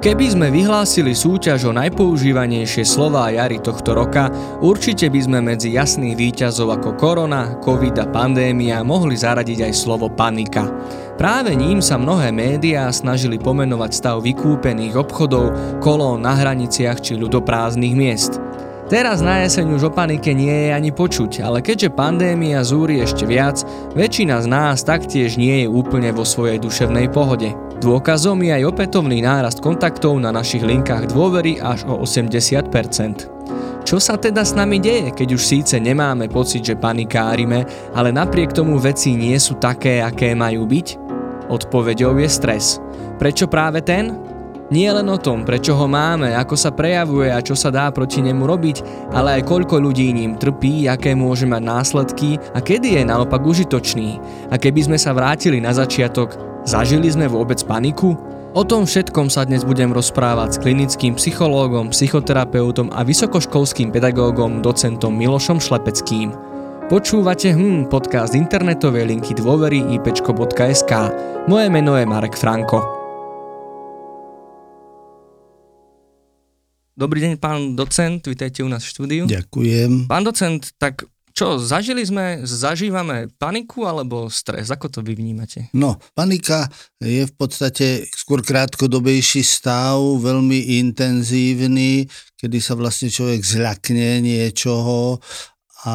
Keby sme vyhlásili súťaž o najpoužívanejšie slová jary tohto roka, určite by sme medzi jasných výťazov ako korona, covid a pandémia mohli zaradiť aj slovo panika. Práve ním sa mnohé médiá snažili pomenovať stav vykúpených obchodov, kolón na hraniciach či ľudoprázdnych miest. Teraz na jeseň už o panike nie je ani počuť, ale keďže pandémia zúri ešte viac, väčšina z nás taktiež nie je úplne vo svojej duševnej pohode. Dôkazom je aj opätovný nárast kontaktov na našich linkách dôvery až o 80%. Čo sa teda s nami deje, keď už síce nemáme pocit, že panikárime, ale napriek tomu veci nie sú také, aké majú byť? Odpoveďou je stres. Prečo práve ten? Nie len o tom, prečo ho máme, ako sa prejavuje a čo sa dá proti nemu robiť, ale aj koľko ľudí ním trpí, aké môže mať následky a kedy je naopak užitočný. A keby sme sa vrátili na začiatok, Zažili sme vôbec paniku? O tom všetkom sa dnes budem rozprávať s klinickým psychológom, psychoterapeutom a vysokoškolským pedagógom docentom Milošom Šlepeckým. Počúvate hm, podcast internetovej linky dôvery ipečko.sk. Moje meno je Marek Franko. Dobrý deň, pán docent, vítajte u nás v štúdiu. Ďakujem. Pán docent, tak čo, zažili sme, zažívame paniku alebo stres? Ako to vy vnímate? No, panika je v podstate skôr krátkodobejší stav, veľmi intenzívny, kedy sa vlastne človek zľakne niečoho a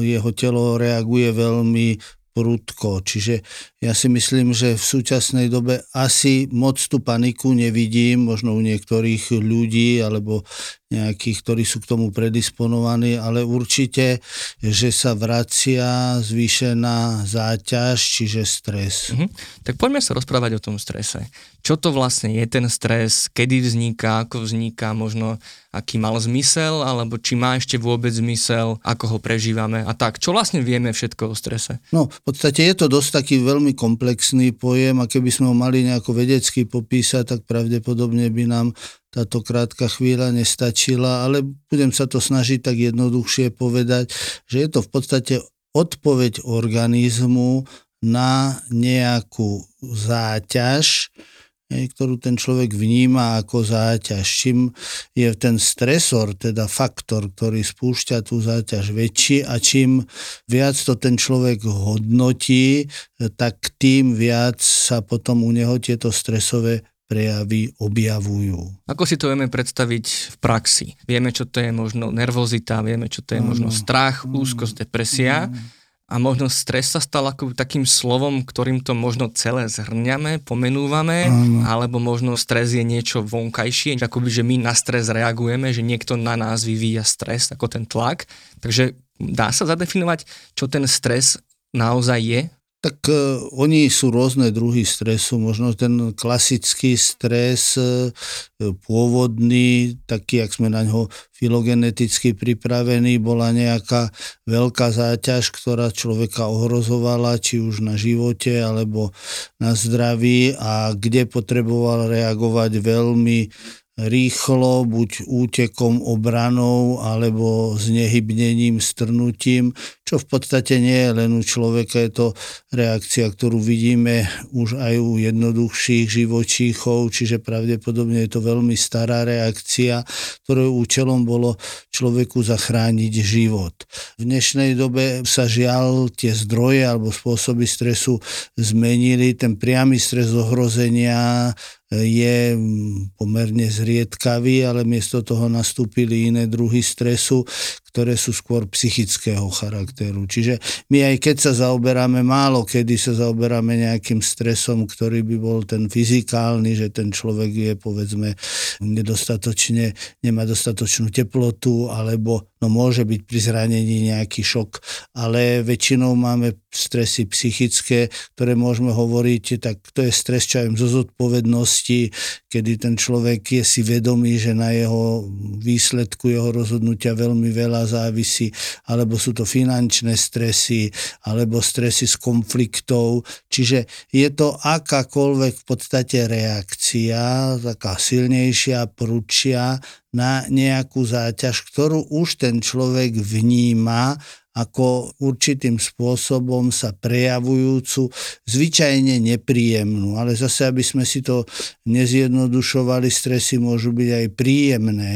jeho telo reaguje veľmi prudko. Čiže ja si myslím, že v súčasnej dobe asi moc tú paniku nevidím, možno u niektorých ľudí alebo nejakých, ktorí sú k tomu predisponovaní, ale určite, že sa vracia zvýšená záťaž, čiže stres. Mhm. Tak poďme sa rozprávať o tom strese. Čo to vlastne je ten stres, kedy vzniká, ako vzniká, možno aký mal zmysel, alebo či má ešte vôbec zmysel, ako ho prežívame? A tak. Čo vlastne vieme všetko o strese? No, v podstate je to dosť taký veľmi komplexný pojem a keby sme ho mali nejako vedecky popísať, tak pravdepodobne by nám táto krátka chvíľa nestačila, ale budem sa to snažiť tak jednoduchšie povedať, že je to v podstate odpoveď organizmu na nejakú záťaž, ktorú ten človek vníma ako záťaž. Čím je ten stresor, teda faktor, ktorý spúšťa tú záťaž väčší a čím viac to ten človek hodnotí, tak tým viac sa potom u neho tieto stresové prejavy objavujú. Ako si to vieme predstaviť v praxi? Vieme, čo to je možno nervozita, vieme, čo to je možno strach, úzkosť, depresia. A možno stres sa stal ako takým slovom, ktorým to možno celé zhrňame, pomenúvame, ano. alebo možno stres je niečo vonkajšie, akoby, že my na stres reagujeme, že niekto na nás vyvíja stres, ako ten tlak. Takže dá sa zadefinovať, čo ten stres naozaj je tak uh, oni sú rôzne druhy stresu. Možno ten klasický stres, uh, pôvodný, taký, jak sme na ňo filogeneticky pripravení, bola nejaká veľká záťaž, ktorá človeka ohrozovala, či už na živote, alebo na zdraví a kde potreboval reagovať veľmi rýchlo, buď útekom, obranou, alebo znehybnením, strnutím, čo v podstate nie je len u človeka, je to reakcia, ktorú vidíme už aj u jednoduchších živočíchov, čiže pravdepodobne je to veľmi stará reakcia, ktorou účelom bolo človeku zachrániť život. V dnešnej dobe sa žiaľ tie zdroje alebo spôsoby stresu zmenili, ten priamy stres ohrozenia je pomerne zriedkavý, ale miesto toho nastúpili iné druhy stresu, ktoré sú skôr psychického charakteru. Čiže my aj keď sa zaoberáme, málo kedy sa zaoberáme nejakým stresom, ktorý by bol ten fyzikálny, že ten človek je povedzme nedostatočne, nemá dostatočnú teplotu, alebo no môže byť pri zranení nejaký šok, ale väčšinou máme stresy psychické, ktoré môžeme hovoriť, tak to je stres, čo zo zodpovednosti, kedy ten človek je si vedomý, že na jeho výsledku jeho rozhodnutia veľmi veľa závisí, alebo sú to finančné stresy, alebo stresy z konfliktov. Čiže je to akákoľvek v podstate reakcia, taká silnejšia, prúčia na nejakú záťaž, ktorú už ten človek vníma ako určitým spôsobom sa prejavujúcu, zvyčajne nepríjemnú. Ale zase, aby sme si to nezjednodušovali, stresy môžu byť aj príjemné.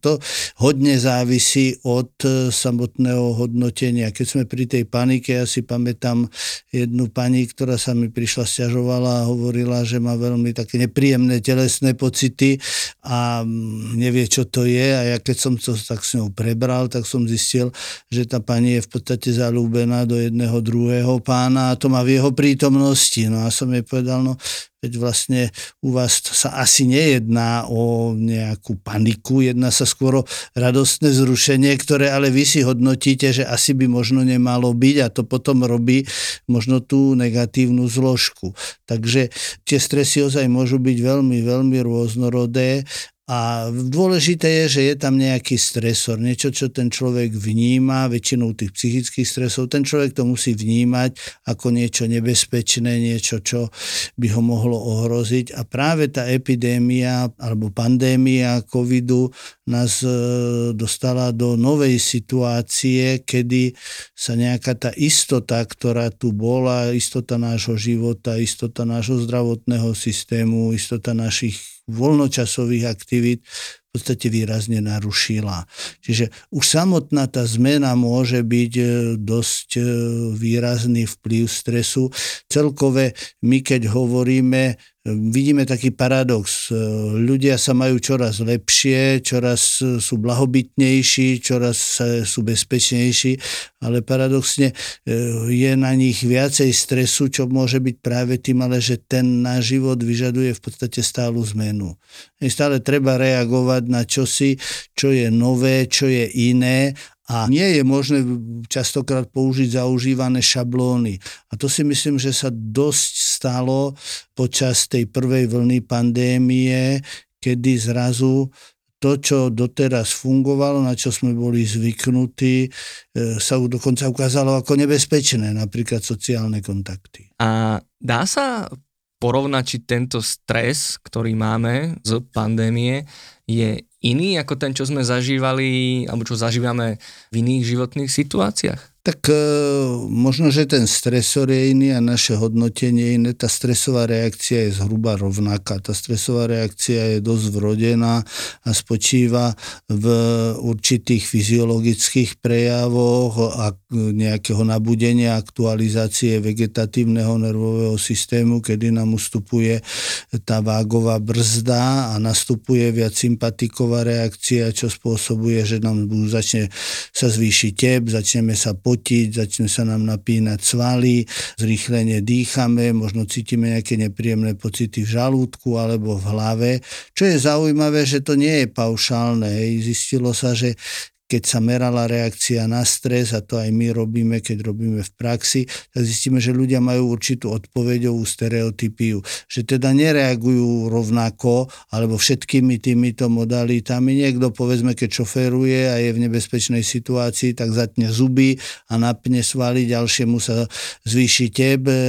To hodne závisí od e, samotného hodnotenia. Keď sme pri tej panike, ja si pamätám jednu pani, ktorá sa mi prišla, stiažovala a hovorila, že má veľmi také nepríjemné telesné pocity a mm, nevie, čo to je. A ja keď som to tak s ňou prebral, tak som zistil, že tá pani je v podstate zalúbená do jedného druhého pána a to má v jeho prítomnosti. No a som jej povedal, no veď vlastne u vás sa asi nejedná o nejakú paniku, jedná sa skôr o radostné zrušenie, ktoré ale vy si hodnotíte, že asi by možno nemalo byť a to potom robí možno tú negatívnu zložku. Takže tie stresy ozaj môžu byť veľmi, veľmi rôznorodé a dôležité je, že je tam nejaký stresor, niečo, čo ten človek vníma, väčšinou tých psychických stresov, ten človek to musí vnímať ako niečo nebezpečné, niečo, čo by ho mohlo ohroziť. A práve tá epidémia alebo pandémia covidu nás e, dostala do novej situácie, kedy sa nejaká tá istota, ktorá tu bola, istota nášho života, istota nášho zdravotného systému, istota našich voľnočasových aktivít v podstate výrazne narušila. Čiže už samotná tá zmena môže byť e, dosť e, výrazný vplyv stresu. Celkové my keď hovoríme vidíme taký paradox. Ľudia sa majú čoraz lepšie, čoraz sú blahobytnejší, čoraz sú bezpečnejší, ale paradoxne e, je na nich viacej stresu, čo môže byť práve tým, ale že ten náš život vyžaduje v podstate stálu zmenu. Stále treba reagovať na čosi, čo je nové, čo je iné a nie je možné častokrát použiť zaužívané šablóny. A to si myslím, že sa dosť stalo počas tej prvej vlny pandémie, kedy zrazu to, čo doteraz fungovalo, na čo sme boli zvyknutí, e, sa dokonca ukázalo ako nebezpečné, napríklad sociálne kontakty. A dá sa porovnať, či tento stres, ktorý máme z pandémie, je iný ako ten, čo sme zažívali, alebo čo zažívame v iných životných situáciách? Tak e, možno, že ten stresor je iný a naše hodnotenie je iné. Tá stresová reakcia je zhruba rovnaká. Tá stresová reakcia je dosť vrodená a spočíva v určitých fyziologických prejavoch a nejakého nabudenia, aktualizácie vegetatívneho nervového systému, kedy nám ustupuje tá vágová brzda a nastupuje viac sympatiková reakcia, čo spôsobuje, že nám začne sa zvýšiť tep, začneme sa potiť, potiť, začne sa nám napínať svaly, zrýchlenie dýchame, možno cítime nejaké nepríjemné pocity v žalúdku alebo v hlave. Čo je zaujímavé, že to nie je paušálne. Zistilo sa, že keď sa merala reakcia na stres, a to aj my robíme, keď robíme v praxi, tak zistíme, že ľudia majú určitú odpoveďovú stereotypiu, že teda nereagujú rovnako, alebo všetkými týmito modalitami. Niekto, povedzme, keď šoféruje a je v nebezpečnej situácii, tak zatne zuby a napne svaly, ďalšiemu sa zvýši teb e,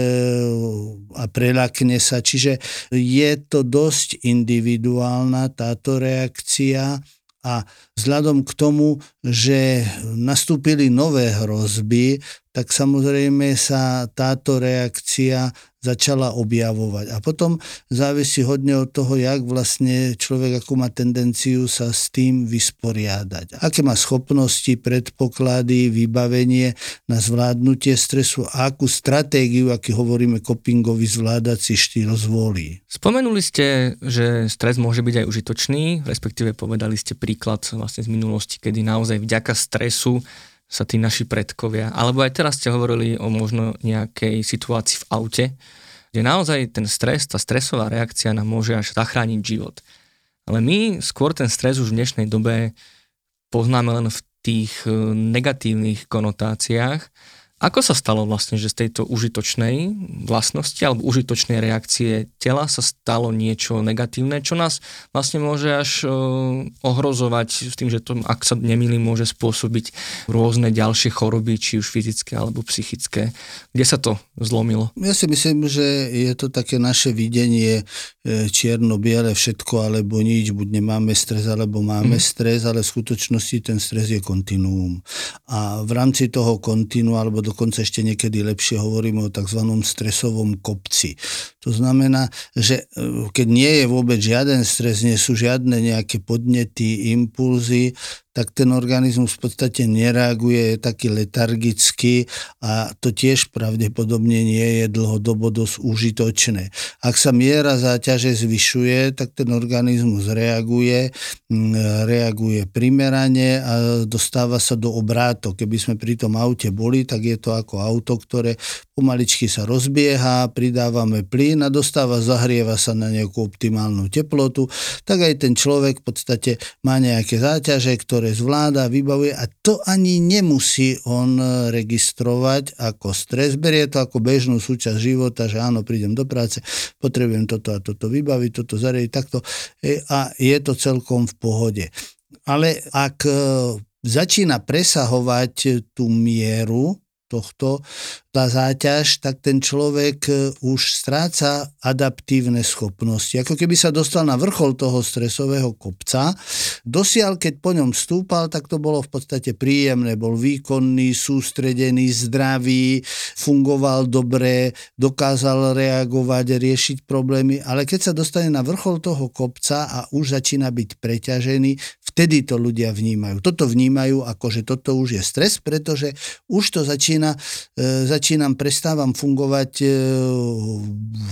a prelakne sa. Čiže je to dosť individuálna táto reakcia a vzhľadom k tomu, že nastúpili nové hrozby, tak samozrejme sa táto reakcia začala objavovať. A potom závisí hodne od toho, jak vlastne človek, ako má tendenciu sa s tým vysporiadať. Aké má schopnosti, predpoklady, vybavenie na zvládnutie stresu a akú stratégiu, aký hovoríme copingový zvládací štýl zvolí. Spomenuli ste, že stres môže byť aj užitočný, respektíve povedali ste príklad vlastne z minulosti, kedy naozaj vďaka stresu sa tí naši predkovia, alebo aj teraz ste hovorili o možno nejakej situácii v aute, kde naozaj ten stres, tá stresová reakcia nám môže až zachrániť život. Ale my skôr ten stres už v dnešnej dobe poznáme len v tých e, negatívnych konotáciách, Ako sa stalo vlastne, že z tejto užitočnej vlastnosti alebo užitočnej reakcie tela sa stalo niečo negatívne, čo nás vlastne môže až uh, ohrozovať s tým, že to, ak sa nemýlim, môže spôsobiť rôzne ďalšie choroby, či už fyzické alebo psychické. Kde sa to zlomilo? Ja si myslím, že je to také naše videnie e, čierno-biele všetko alebo nič, buď nemáme stres alebo máme mm. stres, ale v skutočnosti ten stres je kontinuum. A v rámci toho kontinu alebo dokonca ešte niekedy lepšie hovoríme o tzv. stresovom kopci. To znamená, že e, keď nie je vôbec žiaden stres, nie sú žiadne nejaké podnety, impulzy, tak ten organizmus v podstate nereaguje, je taký letargický a to tiež pravdepodobne nie je dlhodobo dosť užitočné. Ak sa miera záťaže zvyšuje, tak ten organizmus reaguje, mm, reaguje primerane a dostáva sa do obrátok. Keby sme pri tom aute boli, tak je to ako auto, ktoré pomaličky sa rozbieha, pridávame plyn a dostáva, zahrieva sa na nejakú optimálnu teplotu, tak aj ten človek v podstate má nejaké záťaže, ktoré ktoré zvláda, vybavuje a to ani nemusí on e, registrovať ako stres. Berie to ako bežnú súčasť života, že áno, prídem do práce, potrebujem toto a toto vybaviť, toto zariadiť, takto e, a je to celkom v pohode. Ale ak e, začína presahovať tú mieru tohto, tá záťaž, tak ten človek e, už stráca adaptívne schopnosti. Ako keby sa dostal na vrchol toho stresového kopca. Dosiaľ, keď po ňom stúpal, tak to bolo v podstate príjemné. Bol výkonný, sústredený, zdravý, fungoval dobre, dokázal reagovať, riešiť problémy. Ale keď sa dostane na vrchol toho kopca a už začína byť preťažený, vtedy to ľudia vnímajú. Toto vnímajú ako, že toto už je stres, pretože už to začína, e, začínam, prestávam fungovať e,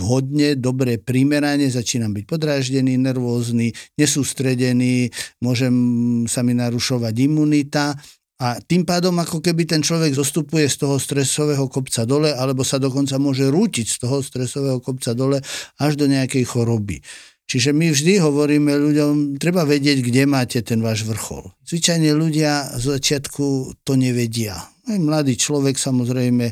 vhodne, dobre, primerane, začínam byť podráždený, nervózny, nesústredený, môžem sa mi narušovať imunita a tým pádom ako keby ten človek zostupuje z toho stresového kopca dole, alebo sa dokonca môže rútiť z toho stresového kopca dole až do nejakej choroby. Čiže my vždy hovoríme ľuďom, treba vedieť, kde máte ten váš vrchol. Zvyčajne ľudia z začiatku to nevedia. Aj mladý človek samozrejme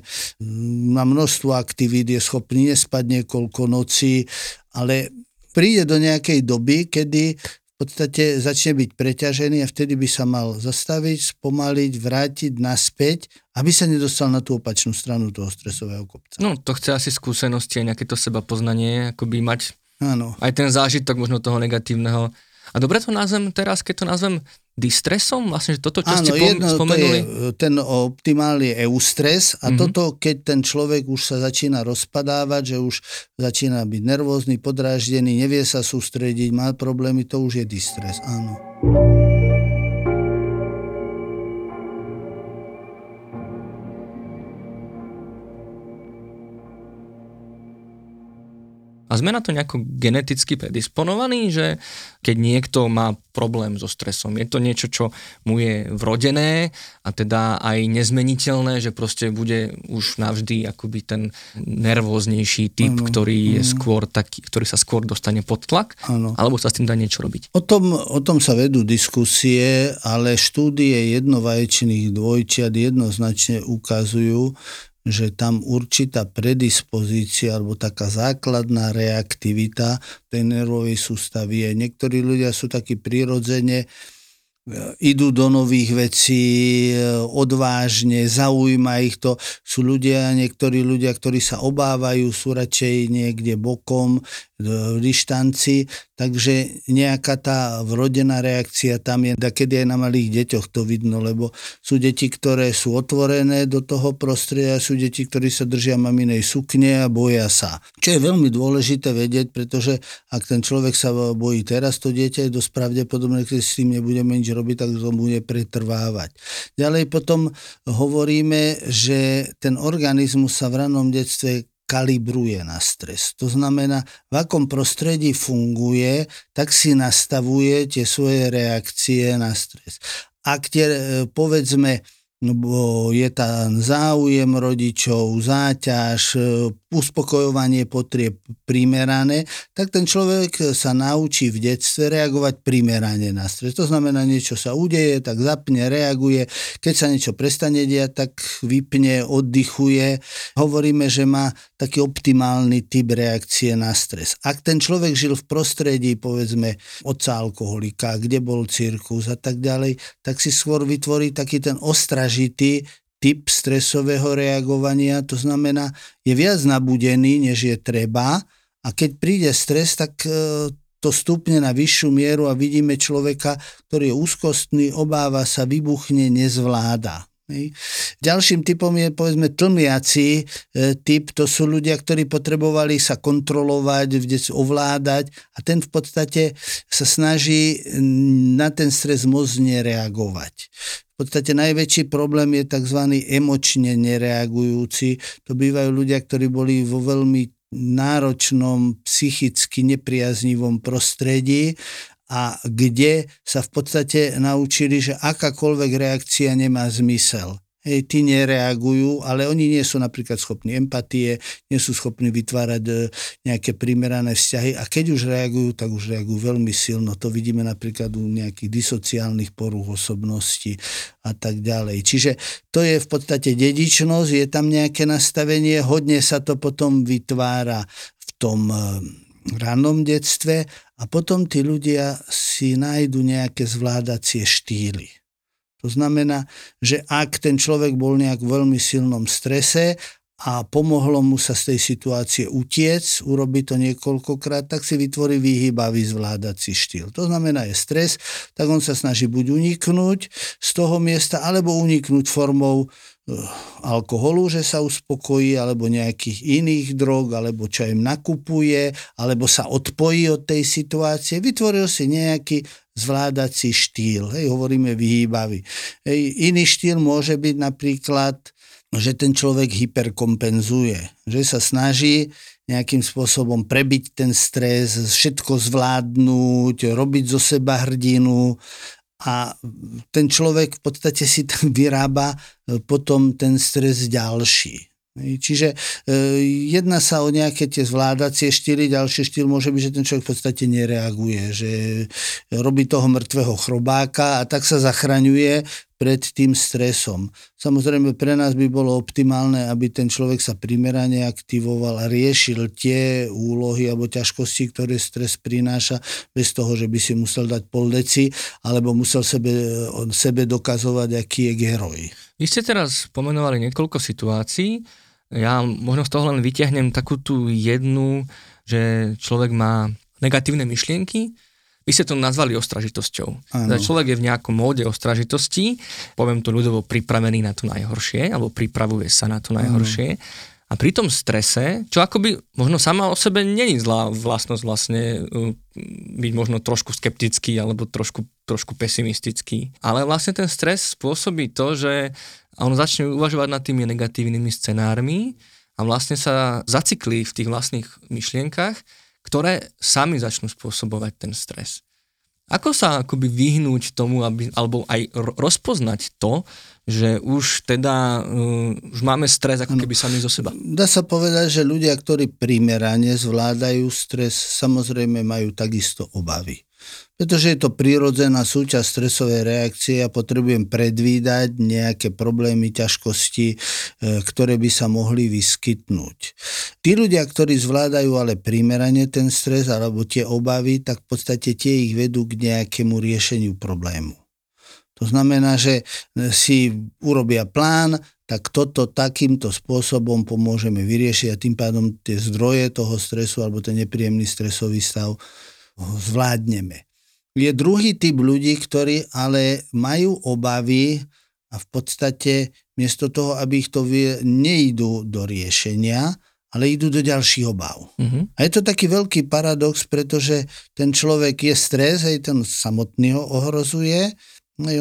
má množstvo aktivít, je schopný nespať niekoľko nocí, ale príde do nejakej doby, kedy v podstate začne byť preťažený a vtedy by sa mal zastaviť, spomaliť, vrátiť naspäť, aby sa nedostal na tú opačnú stranu toho stresového kopca. No, to chce asi skúsenosti a nejaké to seba poznanie, by mať Áno. Aj ten zážitok možno toho negatívneho. A dobre to nazvem teraz, keď to nazvem distresom, vlastne, že toto, čo Áno, ste jedno, spomenuli? To je ten optimálny eustres a mm-hmm. toto, keď ten človek už sa začína rozpadávať, že už začína byť nervózny, podráždený, nevie sa sústrediť, má problémy, to už je distres, áno. A sme na to nejako geneticky predisponovaní, že keď niekto má problém so stresom, je to niečo, čo mu je vrodené a teda aj nezmeniteľné, že proste bude už navždy akoby ten nervóznejší typ, ano, ktorý je ano. skôr taký, ktorý sa skôr dostane pod tlak, ano. alebo sa s tým dá niečo robiť. O tom, o tom sa vedú diskusie, ale štúdie jednovaječných dvojčiat jednoznačne ukazujú, že tam určitá predispozícia alebo taká základná reaktivita tej nervovej sústavy je. Niektorí ľudia sú takí prirodzene idú do nových vecí odvážne, zaujíma ich to. Sú ľudia, niektorí ľudia, ktorí sa obávajú, sú radšej niekde bokom, v dištanci, takže nejaká tá vrodená reakcia tam je, kedy aj na malých deťoch to vidno, lebo sú deti, ktoré sú otvorené do toho prostredia, sú deti, ktorí sa držia maminej sukne a boja sa. Čo je veľmi dôležité vedieť, pretože ak ten človek sa bojí teraz, to dieťa je dosť pravdepodobné, keď s tým nebudeme nič robiť, tak to bude pretrvávať. Ďalej potom hovoríme, že ten organizmus sa v ranom detstve kalibruje na stres. To znamená, v akom prostredí funguje, tak si nastavuje tie svoje reakcie na stres. Ak tie, e, povedzme, je tam záujem rodičov, záťaž, e, uspokojovanie potrieb primerané, tak ten človek sa naučí v detstve reagovať primerane na stres. To znamená, niečo sa udeje, tak zapne, reaguje. Keď sa niečo prestane diať, tak vypne, oddychuje. Hovoríme, že má taký optimálny typ reakcie na stres. Ak ten človek žil v prostredí, povedzme, otca alkoholika, kde bol cirkus a tak ďalej, tak si skôr vytvorí taký ten ostraž zažitý typ stresového reagovania, to znamená, je viac nabudený, než je treba a keď príde stres, tak e, to stupne na vyššiu mieru a vidíme človeka, ktorý je úzkostný, obáva sa, vybuchne, nezvláda. Ďalším typom je povedzme tlmiaci e, typ, to sú ľudia, ktorí potrebovali sa kontrolovať, ovládať a ten v podstate sa snaží na ten stres moc nereagovať. V podstate najväčší problém je tzv. emočne nereagujúci. To bývajú ľudia, ktorí boli vo veľmi náročnom, psychicky nepriaznivom prostredí a kde sa v podstate naučili, že akákoľvek reakcia nemá zmysel. Hej, tí nereagujú, ale oni nie sú napríklad schopní empatie, nie sú schopní vytvárať e, nejaké primerané vzťahy a keď už reagujú, tak už reagujú veľmi silno. To vidíme napríklad u nejakých disociálnych porúch osobnosti a tak ďalej. Čiže to je v podstate dedičnosť, je tam nejaké nastavenie, hodne sa to potom vytvára v tom e, rannom detstve a potom tí ľudia si nájdu nejaké zvládacie štýly. To znamená, že ak ten človek bol nejak v veľmi silnom strese a pomohlo mu sa z tej situácie utiec, urobi to niekoľkokrát, tak si vytvorí výhybavý zvládací štýl. To znamená, je stres, tak on sa snaží buď uniknúť z toho miesta, alebo uniknúť formou alkoholu, že sa uspokojí, alebo nejakých iných drog, alebo čo im nakupuje, alebo sa odpojí od tej situácie. Vytvoril si nejaký zvládací štýl. Hej, hovoríme vyhýbavý. Hej, iný štýl môže byť napríklad, že ten človek hyperkompenzuje, že sa snaží nejakým spôsobom prebiť ten stres, všetko zvládnuť, robiť zo seba hrdinu, a ten človek v podstate si tam vyrába e, potom ten stres ďalší. Čiže e, jedna sa o nejaké tie zvládacie štýly, ďalší štýl môže byť, že ten človek v podstate nereaguje, že robí toho mŕtvého chrobáka a tak sa zachraňuje pred tým stresom. Samozrejme pre nás by bolo optimálne, aby ten človek sa primerane aktivoval a riešil tie úlohy alebo ťažkosti, ktoré stres prináša, bez toho, že by si musel dať pol deci alebo musel sebe, sebe dokazovať, aký je geroj. Vy ste teraz pomenovali niekoľko situácií, ja možno z toho len vyťahnem takú tú jednu, že človek má negatívne myšlienky, vy ste to nazvali ostražitosťou. Teda človek je v nejakom móde ostražitosti, poviem to ľudovo, pripravený na to najhoršie, alebo pripravuje sa na to najhoršie. Ano. A pri tom strese, čo akoby možno sama o sebe není zlá vlastnosť vlastne uh, byť možno trošku skeptický alebo trošku, trošku pesimistický. Ale vlastne ten stres spôsobí to, že on začne uvažovať nad tými negatívnymi scenármi a vlastne sa zaciklí v tých vlastných myšlienkach, ktoré sami začnú spôsobovať ten stres. Ako sa akoby vyhnúť tomu, aby, alebo aj rozpoznať to, že už teda uh, už máme stres ako keby sami zo seba? Dá sa povedať, že ľudia, ktorí primerane zvládajú stres, samozrejme majú takisto obavy pretože je to prírodzená súčasť stresovej reakcie a potrebujem predvídať nejaké problémy, ťažkosti, e, ktoré by sa mohli vyskytnúť. Tí ľudia, ktorí zvládajú ale primerane ten stres alebo tie obavy, tak v podstate tie ich vedú k nejakému riešeniu problému. To znamená, že si urobia plán, tak toto takýmto spôsobom pomôžeme vyriešiť a tým pádom tie zdroje toho stresu alebo ten nepríjemný stresový stav zvládneme. Je druhý typ ľudí, ktorí ale majú obavy a v podstate miesto toho, aby ich to vie, nejdú do riešenia, ale idú do ďalších obav. Uh-huh. A je to taký veľký paradox, pretože ten človek je stres, aj ten samotný ho ohrozuje, No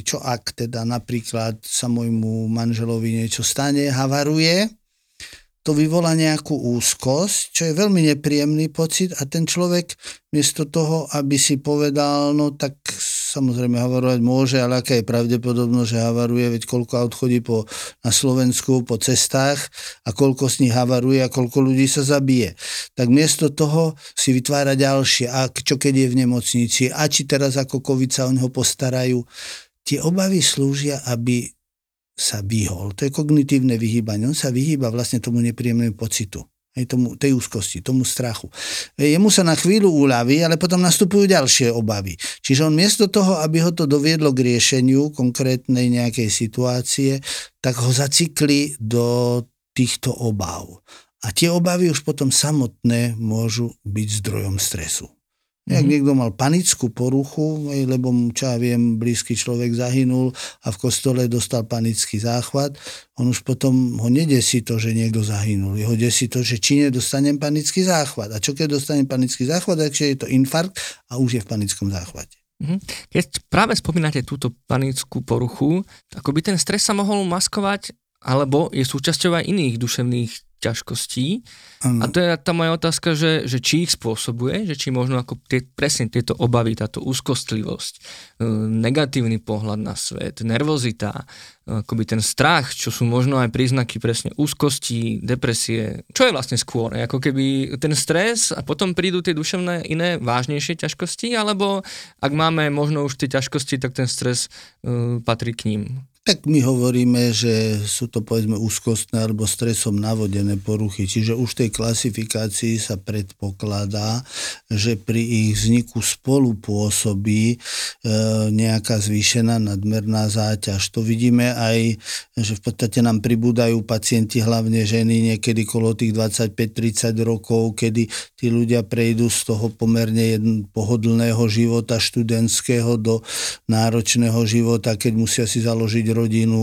čo ak teda napríklad sa môjmu manželovi niečo stane, havaruje, to vyvolá nejakú úzkosť, čo je veľmi nepríjemný pocit a ten človek miesto toho, aby si povedal, no tak samozrejme havarovať môže, ale aká je pravdepodobnosť, že havaruje, veď koľko aut chodí po, na Slovensku po cestách a koľko z nich havaruje a koľko ľudí sa zabije. Tak miesto toho si vytvára ďalšie, a čo keď je v nemocnici, a či teraz ako COVID sa o neho postarajú. Tie obavy slúžia, aby sa vyhol. To je kognitívne vyhýbanie. On sa vyhýba vlastne tomu nepríjemnému pocitu tomu, tej úzkosti, tomu strachu. Jemu sa na chvíľu uľaví, ale potom nastupujú ďalšie obavy. Čiže on miesto toho, aby ho to doviedlo k riešeniu konkrétnej nejakej situácie, tak ho zacikli do týchto obav. A tie obavy už potom samotné môžu byť zdrojom stresu. Jak mm-hmm. niekto mal panickú poruchu, lebo mu, čo ja viem, blízky človek zahynul a v kostole dostal panický záchvat, on už potom ho nedesí to, že niekto zahynul. Jeho desí to, že či nedostanem panický záchvat. A čo keď dostanem panický záchvat, takže je to infarkt a už je v panickom záchvate. Mhm. Keď práve spomínate túto panickú poruchu, ako by ten stres sa mohol maskovať, alebo je súčasťou aj iných duševných ťažkostí. Ano. A to je tá moja otázka, že, že či ich spôsobuje, že či možno ako tie, presne tieto obavy, táto úzkostlivosť, e, negatívny pohľad na svet, nervozita, e, akoby ten strach, čo sú možno aj príznaky presne úzkosti, depresie. Čo je vlastne skôr? Ako keby ten stres a potom prídu tie duševné iné vážnejšie ťažkosti, alebo ak máme možno už tie ťažkosti, tak ten stres uh, patrí k ním. Tak my hovoríme, že sú to povedzme úzkostné alebo stresom navodené poruchy. Čiže už v tej klasifikácii sa predpokladá, že pri ich vzniku spolupôsobí e, nejaká zvýšená nadmerná záťaž. To vidíme aj, že v podstate nám pribúdajú pacienti, hlavne ženy, niekedy kolo tých 25-30 rokov, kedy tí ľudia prejdú z toho pomerne pohodlného života študentského do náročného života, keď musia si založiť rodinu,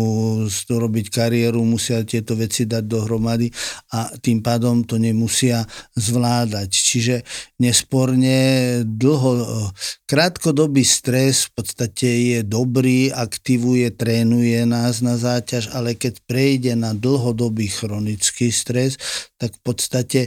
robiť kariéru, musia tieto veci dať dohromady a tým pádom to nemusia zvládať. Čiže nesporne dlho, krátkodobý stres v podstate je dobrý, aktivuje, trénuje nás na záťaž, ale keď prejde na dlhodobý chronický stres, tak v podstate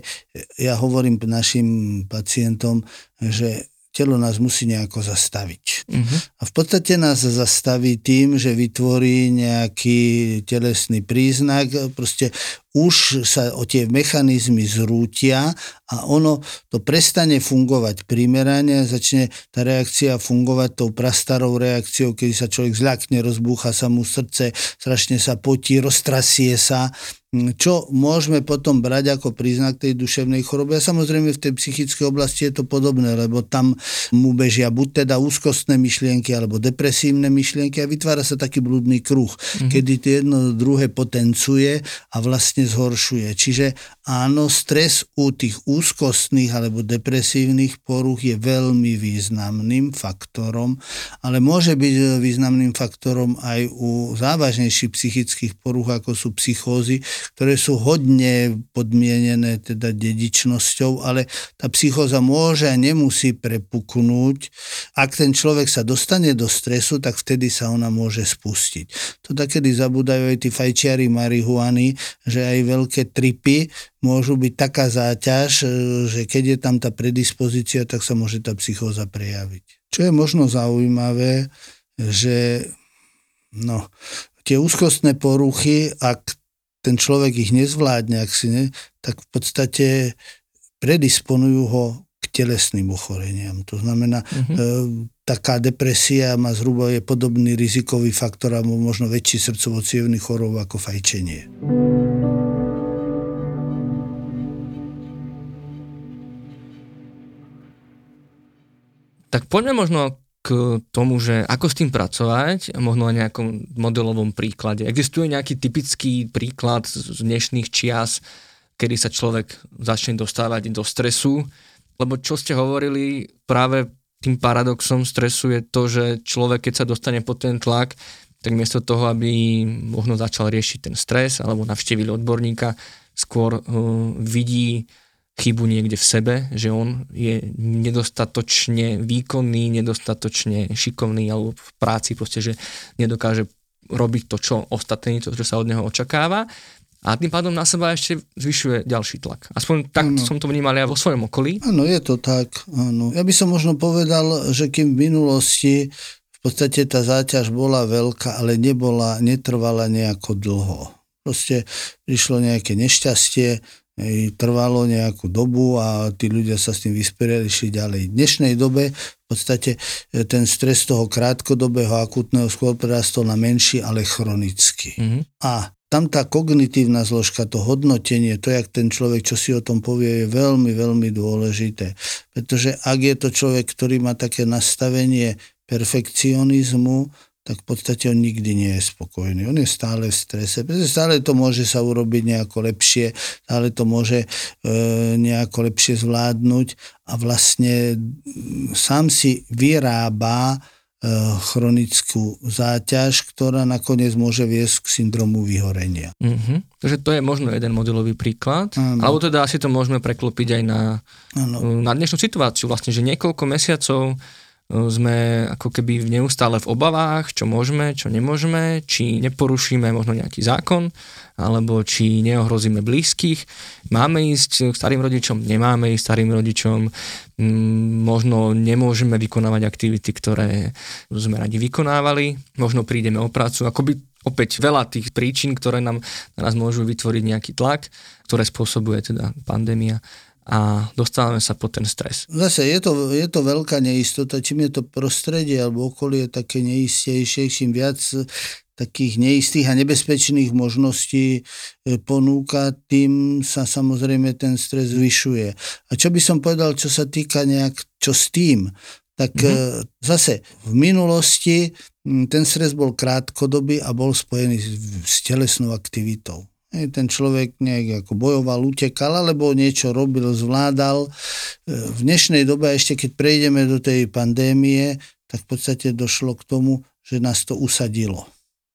ja hovorím našim pacientom, že telo nás musí nejako zastaviť. Uh-huh. A v podstate nás zastaví tým, že vytvorí nejaký telesný príznak, proste už sa o tie mechanizmy zrútia a ono to prestane fungovať primerane začne tá reakcia fungovať tou prastarou reakciou, kedy sa človek zľakne, rozbúcha sa mu srdce, strašne sa potí, roztrasie sa čo môžeme potom brať ako príznak tej duševnej choroby. A samozrejme v tej psychickej oblasti je to podobné, lebo tam mu bežia buď teda úzkostné myšlienky alebo depresívne myšlienky a vytvára sa taký blúdny kruh, mm-hmm. kedy to jedno druhé potencuje a vlastne zhoršuje. Čiže áno, stres u tých úzkostných alebo depresívnych poruch je veľmi významným faktorom, ale môže byť významným faktorom aj u závažnejších psychických poruch, ako sú psychózy, ktoré sú hodne podmienené teda dedičnosťou, ale tá psychóza môže a nemusí prepuknúť. Ak ten človek sa dostane do stresu, tak vtedy sa ona môže spustiť. To takedy zabúdajú aj tí fajčiari marihuany, že aj veľké tripy môžu byť taká záťaž, že keď je tam tá predispozícia, tak sa môže tá psychóza prejaviť. Čo je možno zaujímavé, že no, tie úzkostné poruchy, ak ten človek ich nezvládne, ak si ne, tak v podstate predisponujú ho k telesným ochoreniam. To znamená, uh-huh. e, taká depresia má zhruba je podobný rizikový faktor a možno väčší srdcovo chorób ako fajčenie. Tak poďme možno k tomu, že ako s tým pracovať, možno na nejakom modelovom príklade. Existuje nejaký typický príklad z dnešných čias, kedy sa človek začne dostávať do stresu, lebo čo ste hovorili, práve tým paradoxom stresu je to, že človek, keď sa dostane pod ten tlak, tak miesto toho, aby možno začal riešiť ten stres alebo navštívil odborníka, skôr uh, vidí chybu niekde v sebe, že on je nedostatočne výkonný, nedostatočne šikovný alebo v práci proste, že nedokáže robiť to, čo ostatní, to, čo sa od neho očakáva a tým pádom na seba ešte zvyšuje ďalší tlak. Aspoň tak ano. som to vnímal ja vo svojom okolí. Áno, je to tak. Áno. Ja by som možno povedal, že kým v minulosti v podstate tá záťaž bola veľká, ale nebola, netrvala nejako dlho. Proste prišlo nejaké nešťastie, trvalo nejakú dobu a tí ľudia sa s tým vysporiadali, išli ďalej. V dnešnej dobe v podstate e, ten stres toho krátkodobého akutného skôr prerastol na menší, ale chronický. Mm-hmm. A tam tá kognitívna zložka, to hodnotenie, to, jak ten človek, čo si o tom povie, je veľmi, veľmi dôležité. Pretože ak je to človek, ktorý má také nastavenie perfekcionizmu, tak v podstate on nikdy nie je spokojný. On je stále v strese, stále to môže sa urobiť nejako lepšie, stále to môže e, nejako lepšie zvládnuť a vlastne sám si vyrába E, chronickú záťaž, ktorá nakoniec môže viesť k syndromu vyhorenia. Mm-hmm. Takže to je možno jeden modelový príklad. Ano. Alebo teda asi to môžeme preklopiť aj na, ano. na dnešnú situáciu. Vlastne, že niekoľko mesiacov sme ako keby neustále v obavách, čo môžeme, čo nemôžeme, či neporušíme možno nejaký zákon, alebo či neohrozíme blízkych. Máme ísť k starým rodičom, nemáme ísť starým rodičom, možno nemôžeme vykonávať aktivity, ktoré sme radi vykonávali, možno prídeme o prácu, akoby opäť veľa tých príčin, ktoré nám na nás môžu vytvoriť nejaký tlak, ktoré spôsobuje teda pandémia a dostávame sa po ten stres. Zase je to, je to veľká neistota, čím je to prostredie alebo okolie také neistejšie, čím viac takých neistých a nebezpečných možností e, ponúka, tým sa samozrejme ten stres zvyšuje. A čo by som povedal, čo sa týka nejak, čo s tým, tak mm-hmm. zase v minulosti ten stres bol krátkodobý a bol spojený s, s telesnou aktivitou. Ten človek nejak ako bojoval, utekal, alebo niečo robil, zvládal. E, v dnešnej dobe, ešte keď prejdeme do tej pandémie, tak v podstate došlo k tomu, že nás to usadilo.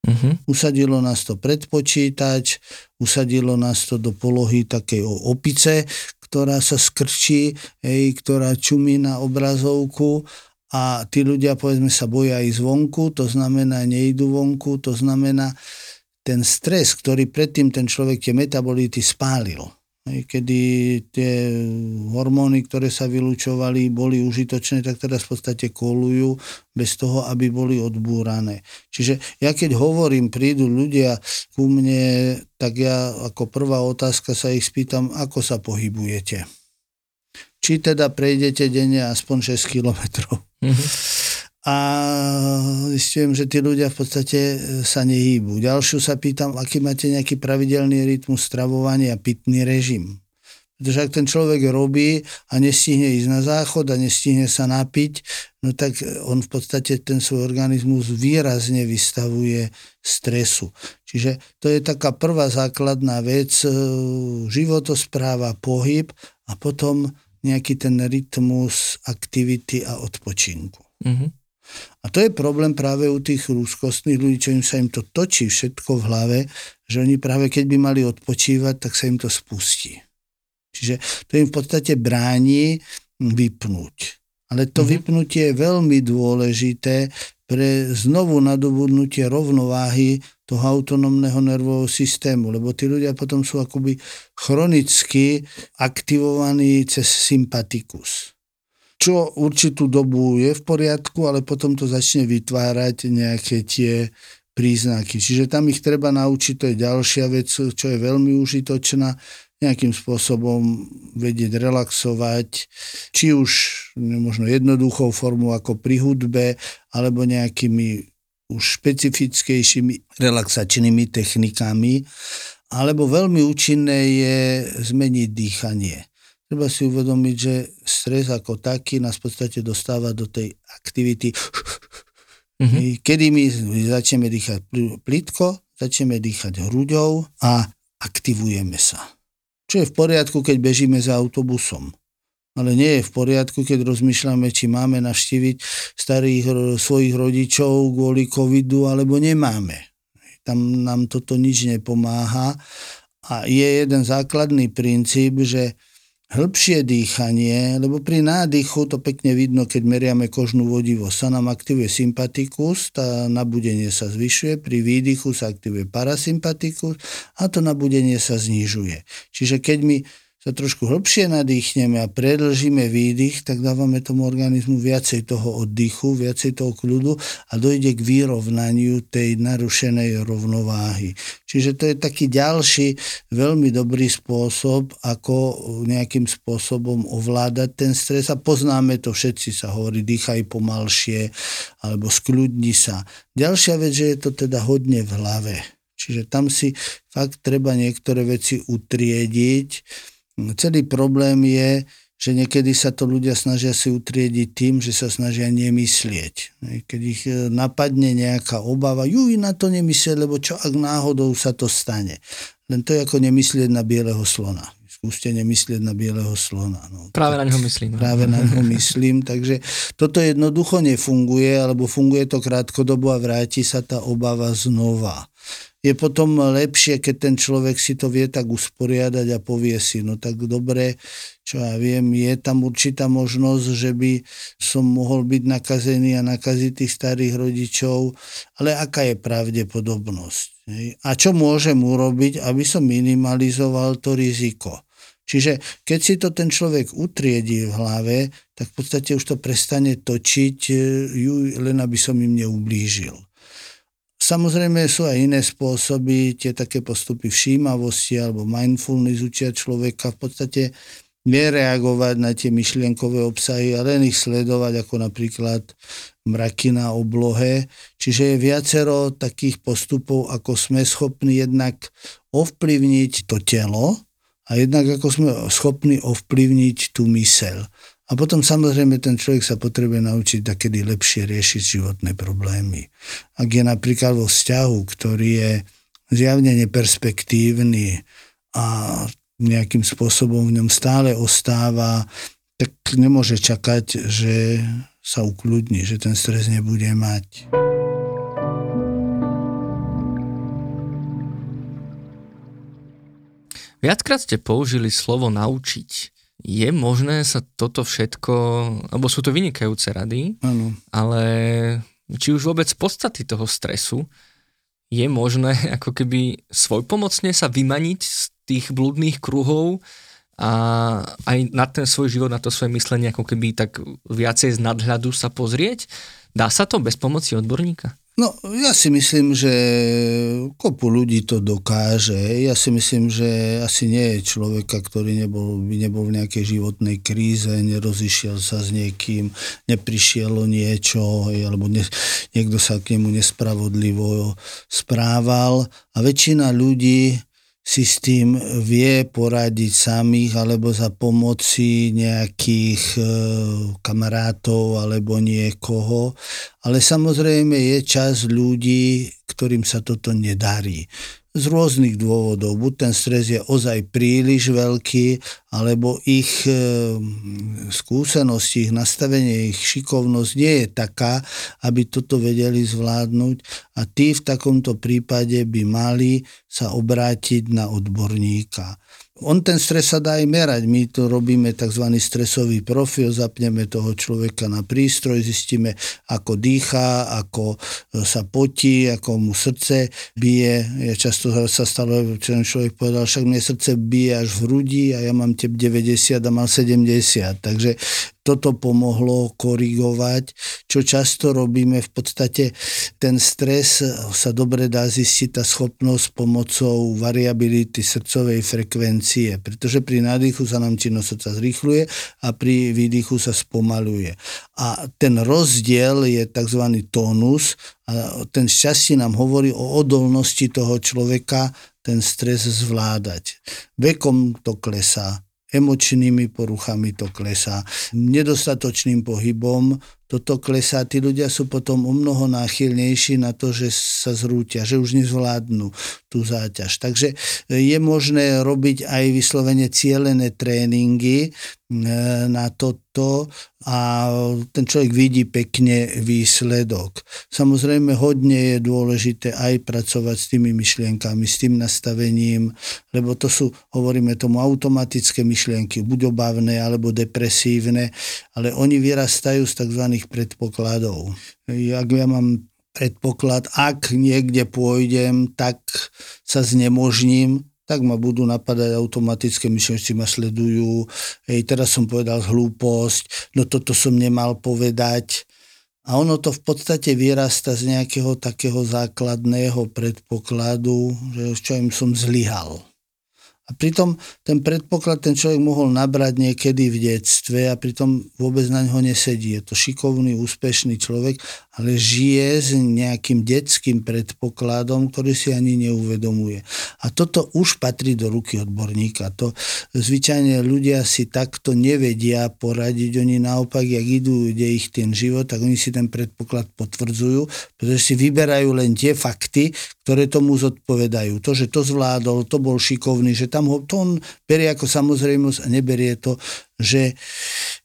Uh-huh. Usadilo nás to pred počítač, usadilo nás to do polohy takej opice, ktorá sa skrčí, hej, ktorá čumí na obrazovku a tí ľudia povedzme sa boja aj zvonku, to znamená nejdu vonku, to znamená, ten stres, ktorý predtým ten človek tie metabolity spálil, kedy tie hormóny, ktoré sa vylúčovali, boli užitočné, tak teraz v podstate kolujú bez toho, aby boli odbúrané. Čiže ja keď hovorím, prídu ľudia ku mne, tak ja ako prvá otázka sa ich spýtam, ako sa pohybujete. Či teda prejdete denne aspoň 6 kilometrov. Mm-hmm a zistujem, že tí ľudia v podstate e, sa nehýbu. Ďalšiu sa pýtam, aký máte nejaký pravidelný rytmus stravovania pitný režim. Pretože ak ten človek robí a nestihne ísť na záchod a nestihne sa napiť, no tak on v podstate ten svoj organizmus výrazne vystavuje stresu. Čiže to je taká prvá základná vec, e, životospráva, pohyb a potom nejaký ten rytmus aktivity a odpočinku. Mm-hmm. A to je problém práve u tých úzkostných ľudí, čo im sa im to točí všetko v hlave, že oni práve keď by mali odpočívať, tak sa im to spustí. Čiže to im v podstate bráni vypnúť. Ale to mm-hmm. vypnutie je veľmi dôležité pre znovu nadobudnutie rovnováhy toho autonómneho nervového systému, lebo tí ľudia potom sú akoby chronicky aktivovaní cez sympatikus čo určitú dobu je v poriadku, ale potom to začne vytvárať nejaké tie príznaky. Čiže tam ich treba naučiť, to je ďalšia vec, čo je veľmi užitočná, nejakým spôsobom vedieť relaxovať, či už možno jednoduchou formou ako pri hudbe, alebo nejakými už špecifickejšími relaxačnými technikami, alebo veľmi účinné je zmeniť dýchanie. Treba si uvedomiť, že stres ako taký nás v podstate dostáva do tej aktivity, mm-hmm. kedy my začneme dýchať plitko, začneme dýchať hruďou a aktivujeme sa. Čo je v poriadku, keď bežíme za autobusom. Ale nie je v poriadku, keď rozmýšľame, či máme navštíviť starých svojich rodičov kvôli covidu, alebo nemáme. Tam nám toto nič nepomáha. A je jeden základný princíp, že hĺbšie dýchanie, lebo pri nádychu to pekne vidno, keď meriame kožnú vodivosť. Sa nám aktivuje sympatikus, tá nabudenie sa zvyšuje, pri výdychu sa aktivuje parasympatikus a to nabudenie sa znižuje. Čiže keď my sa trošku hlbšie nadýchneme a predlžíme výdych, tak dávame tomu organizmu viacej toho oddychu, viacej toho kľudu a dojde k vyrovnaniu tej narušenej rovnováhy. Čiže to je taký ďalší veľmi dobrý spôsob, ako nejakým spôsobom ovládať ten stres a poznáme to všetci, sa hovorí, dýchaj pomalšie alebo skľudni sa. Ďalšia vec, že je to teda hodne v hlave. Čiže tam si fakt treba niektoré veci utriediť, Celý problém je, že niekedy sa to ľudia snažia si utriediť tým, že sa snažia nemyslieť. Keď ich e, napadne nejaká obava, ju na to nemyslieť, lebo čo ak náhodou sa to stane. Len to je ako nemyslieť na bieleho slona. Skúste nemyslieť na bieleho slona. No. Práve na ňo myslím. Práve na ňo myslím. Takže toto jednoducho nefunguje, alebo funguje to krátkodobo a vráti sa tá obava znova je potom lepšie, keď ten človek si to vie tak usporiadať a povie si, no tak dobre, čo ja viem, je tam určitá možnosť, že by som mohol byť nakazený a nakaziť tých starých rodičov, ale aká je pravdepodobnosť? A čo môžem urobiť, aby som minimalizoval to riziko? Čiže keď si to ten človek utriedí v hlave, tak v podstate už to prestane točiť, eh, len aby som im neublížil. Samozrejme sú aj iné spôsoby, tie také postupy všímavosti alebo mindfulness učia človeka v podstate nereagovať na tie myšlienkové obsahy a len ich sledovať, ako napríklad mraky na oblohe. Čiže je viacero takých postupov, ako sme schopní jednak ovplyvniť to telo a jednak ako sme schopní ovplyvniť tú myseľ. A potom samozrejme ten človek sa potrebuje naučiť takedy lepšie riešiť životné problémy. Ak je napríklad vo vzťahu, ktorý je zjavne neperspektívny a nejakým spôsobom v ňom stále ostáva, tak nemôže čakať, že sa ukľudní, že ten stres nebude mať. Viackrát ste použili slovo naučiť. Je možné sa toto všetko, alebo sú to vynikajúce rady, ano. ale či už vôbec podstaty toho stresu je možné ako keby svojpomocne sa vymaniť z tých blúdnych kruhov a aj na ten svoj život, na to svoje myslenie ako keby tak viacej z nadhľadu sa pozrieť. Dá sa to bez pomoci odborníka? No, ja si myslím, že kopu ľudí to dokáže. Ja si myslím, že asi nie je človeka, ktorý nebol, by nebol v nejakej životnej kríze, nerozišiel sa s niekým, neprišielo niečo, alebo ne, niekto sa k nemu nespravodlivo správal. A väčšina ľudí si s tým vie poradiť samých alebo za pomoci nejakých e, kamarátov alebo niekoho. Ale samozrejme je čas ľudí, ktorým sa toto nedarí z rôznych dôvodov. Buď ten stres je ozaj príliš veľký, alebo ich e, skúsenosti, ich nastavenie, ich šikovnosť nie je taká, aby toto vedeli zvládnuť a tí v takomto prípade by mali sa obrátiť na odborníka. On ten stres sa dá aj merať. My to robíme tzv. stresový profil, zapneme toho človeka na prístroj, zistíme, ako dýcha, ako e, sa potí, ako mu srdce bije. Ja často sa stalo, čo človek povedal, však mne srdce bije až v hrudi a ja mám tep 90 a mal 70. Takže toto pomohlo korigovať, čo často robíme. V podstate ten stres sa dobre dá zistiť tá schopnosť pomocou variability srdcovej frekvencie, pretože pri nádychu sa nám činnosť srdca zrýchluje a pri výdychu sa spomaluje. A ten rozdiel je tzv. tónus a ten šťastie nám hovorí o odolnosti toho človeka ten stres zvládať. Vekom to klesá, emočnými poruchami to klesá, nedostatočným pohybom toto klesá. Tí ľudia sú potom o mnoho náchylnejší na to, že sa zrútia, že už nezvládnu tú záťaž. Takže je možné robiť aj vyslovene cielené tréningy e, na toto a ten človek vidí pekne výsledok. Samozrejme hodne je dôležité aj pracovať s tými myšlienkami, s tým nastavením, lebo to sú, hovoríme tomu, automatické myšlienky, buď obavné alebo depresívne, ale oni vyrastajú z tzv rôznych predpokladov. Ak ja mám predpoklad, ak niekde pôjdem, tak sa znemožním, tak ma budú napadať automatické myšlenky, ma sledujú, hej, teraz som povedal hlúposť, no toto som nemal povedať. A ono to v podstate vyrasta z nejakého takého základného predpokladu, že čo im som zlyhal. A pritom ten predpoklad ten človek mohol nabrať niekedy v detstve a pritom vôbec na ňo nesedí. Je to šikovný, úspešný človek, ale žije s nejakým detským predpokladom, ktorý si ani neuvedomuje. A toto už patrí do ruky odborníka. To zvyčajne ľudia si takto nevedia poradiť. Oni naopak, jak idú, ide ich ten život, tak oni si ten predpoklad potvrdzujú, pretože si vyberajú len tie fakty, ktoré tomu zodpovedajú. To, že to zvládol, to bol šikovný, že tam ho, to on berie ako samozrejmosť a neberie to, že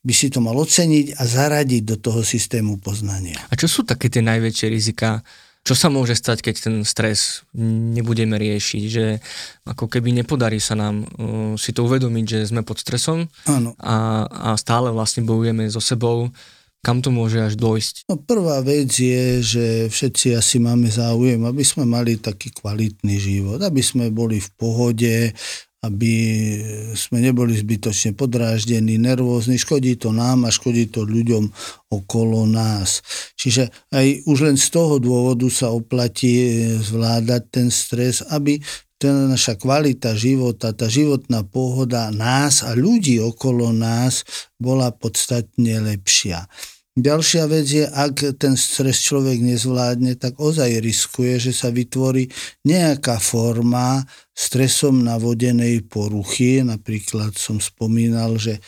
by si to mal oceniť a zaradiť do toho systému poznania. A čo sú také tie najväčšie rizika? Čo sa môže stať, keď ten stres nebudeme riešiť? Že ako keby nepodarí sa nám uh, si to uvedomiť, že sme pod stresom Áno. A, a stále vlastne bojujeme so sebou kam to môže až dojsť? No prvá vec je, že všetci asi máme záujem, aby sme mali taký kvalitný život, aby sme boli v pohode, aby sme neboli zbytočne podráždení, nervózni. Škodí to nám a škodí to ľuďom okolo nás. Čiže aj už len z toho dôvodu sa oplatí zvládať ten stres, aby tá naša kvalita života, tá životná pohoda nás a ľudí okolo nás bola podstatne lepšia. Ďalšia vec je, ak ten stres človek nezvládne, tak ozaj riskuje, že sa vytvorí nejaká forma stresom navodenej poruchy. Napríklad som spomínal, že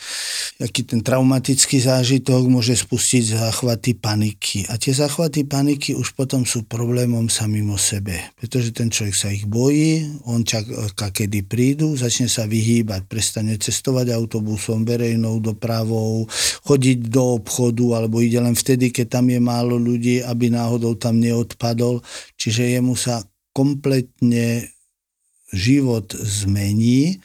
aký ten traumatický zážitok môže spustiť záchvaty paniky. A tie záchvaty paniky už potom sú problémom samým o sebe, pretože ten človek sa ich bojí, on čaká, kedy prídu, začne sa vyhýbať, prestane cestovať autobusom, verejnou dopravou, chodiť do obchodu, alebo ide len vtedy, keď tam je málo ľudí, aby náhodou tam neodpadol. Čiže jemu sa kompletne život zmení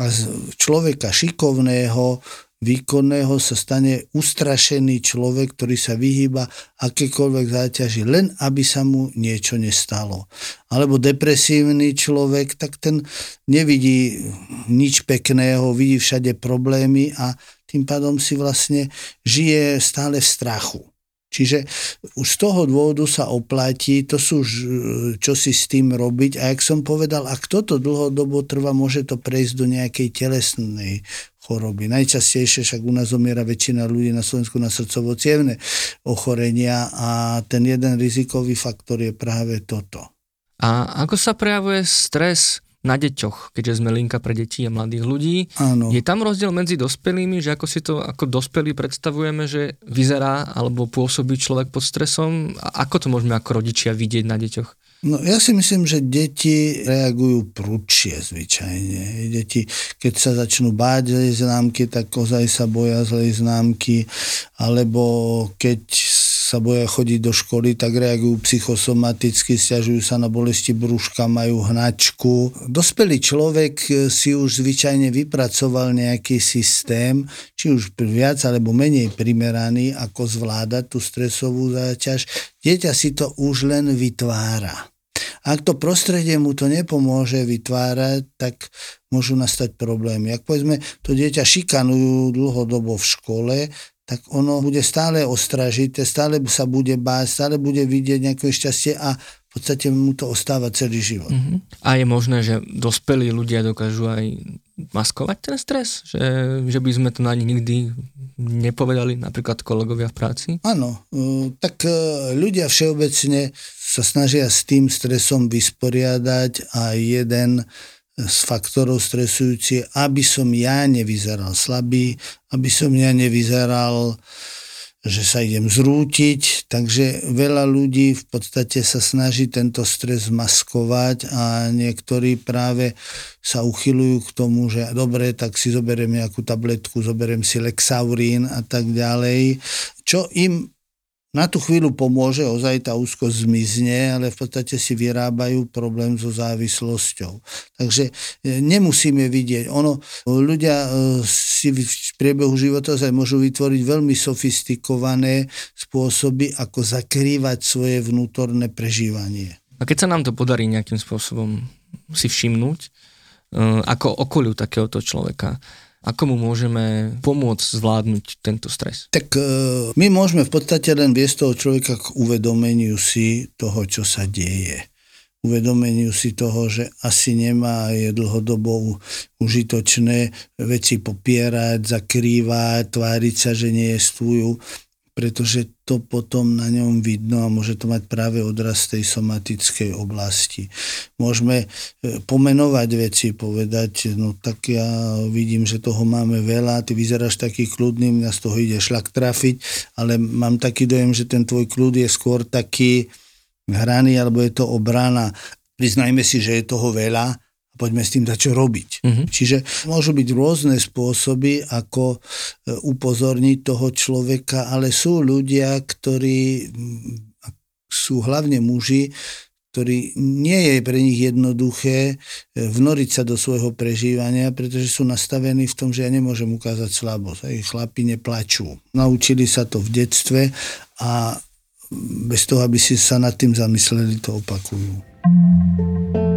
a z človeka šikovného, výkonného sa stane ustrašený človek, ktorý sa vyhýba akékoľvek záťaži, len aby sa mu niečo nestalo. Alebo depresívny človek, tak ten nevidí nič pekného, vidí všade problémy a tým pádom si vlastne žije stále v strachu. Čiže už z toho dôvodu sa oplatí, to sú, čo si s tým robiť. A jak som povedal, ak toto dlhodobo trvá, môže to prejsť do nejakej telesnej choroby. Najčastejšie však u nás zomiera väčšina ľudí na Slovensku na srdcovo ochorenia a ten jeden rizikový faktor je práve toto. A ako sa prejavuje stres na deťoch, keďže sme linka pre deti a mladých ľudí. Áno. Je tam rozdiel medzi dospelými, že ako si to ako dospelí predstavujeme, že vyzerá alebo pôsobí človek pod stresom? A ako to môžeme ako rodičia vidieť na deťoch? No ja si myslím, že deti reagujú prudšie zvyčajne. Deti, keď sa začnú báť zlej známky, tak ozaj sa boja zlej známky, alebo keď sa boja chodiť do školy, tak reagujú psychosomaticky, stiažujú sa na bolesti brúška, majú hnačku. Dospelý človek si už zvyčajne vypracoval nejaký systém, či už viac alebo menej primeraný, ako zvládať tú stresovú záťaž. Dieťa si to už len vytvára. Ak to prostredie mu to nepomôže vytvárať, tak môžu nastať problémy. Ak povedzme, to dieťa šikanujú dlhodobo v škole, tak ono bude stále ostražité, stále sa bude báť, stále bude vidieť nejaké šťastie a v podstate mu to ostáva celý život. Uh-huh. A je možné, že dospelí ľudia dokážu aj maskovať ten stres? Že, že by sme to na nich nikdy nepovedali, napríklad kolegovia v práci? Áno, e, tak e, ľudia všeobecne sa snažia s tým stresom vysporiadať a jeden z faktorov stresujúci, aby som ja nevyzeral slabý, aby som ja nevyzeral, že sa idem zrútiť. Takže veľa ľudí v podstate sa snaží tento stres maskovať a niektorí práve sa uchylujú k tomu, že dobre, tak si zoberiem nejakú tabletku, zoberiem si Lexaurín a tak ďalej, čo im na tú chvíľu pomôže, ozaj tá úzkosť zmizne, ale v podstate si vyrábajú problém so závislosťou. Takže e, nemusíme vidieť. Ono, ľudia e, si v priebehu života sa môžu vytvoriť veľmi sofistikované spôsoby, ako zakrývať svoje vnútorné prežívanie. A keď sa nám to podarí nejakým spôsobom si všimnúť, ako okoliu takéhoto človeka. Ako mu môžeme pomôcť zvládnuť tento stres? Tak e, my môžeme v podstate len viesť toho človeka k uvedomeniu si toho, čo sa deje. Uvedomeniu si toho, že asi nemá je dlhodobo užitočné veci popierať, zakrývať, tváriť sa, že je pretože to potom na ňom vidno a môže to mať práve odraz tej somatickej oblasti. Môžeme e, pomenovať veci, povedať, no tak ja vidím, že toho máme veľa, ty vyzeráš taký kľudný, mňa z toho ide šlak trafiť, ale mám taký dojem, že ten tvoj kľud je skôr taký hraný, alebo je to obrana. Priznajme si, že je toho veľa, poďme s tým dať čo robiť. Uh-huh. Čiže môžu byť rôzne spôsoby, ako e, upozorniť toho človeka, ale sú ľudia, ktorí sú hlavne muži, ktorí nie je pre nich jednoduché e, vnoriť sa do svojho prežívania, pretože sú nastavení v tom, že ja nemôžem ukázať slabosť. Aj chlapi neplačú. Naučili sa to v detstve a bez toho, aby si sa nad tým zamysleli, to opakujú.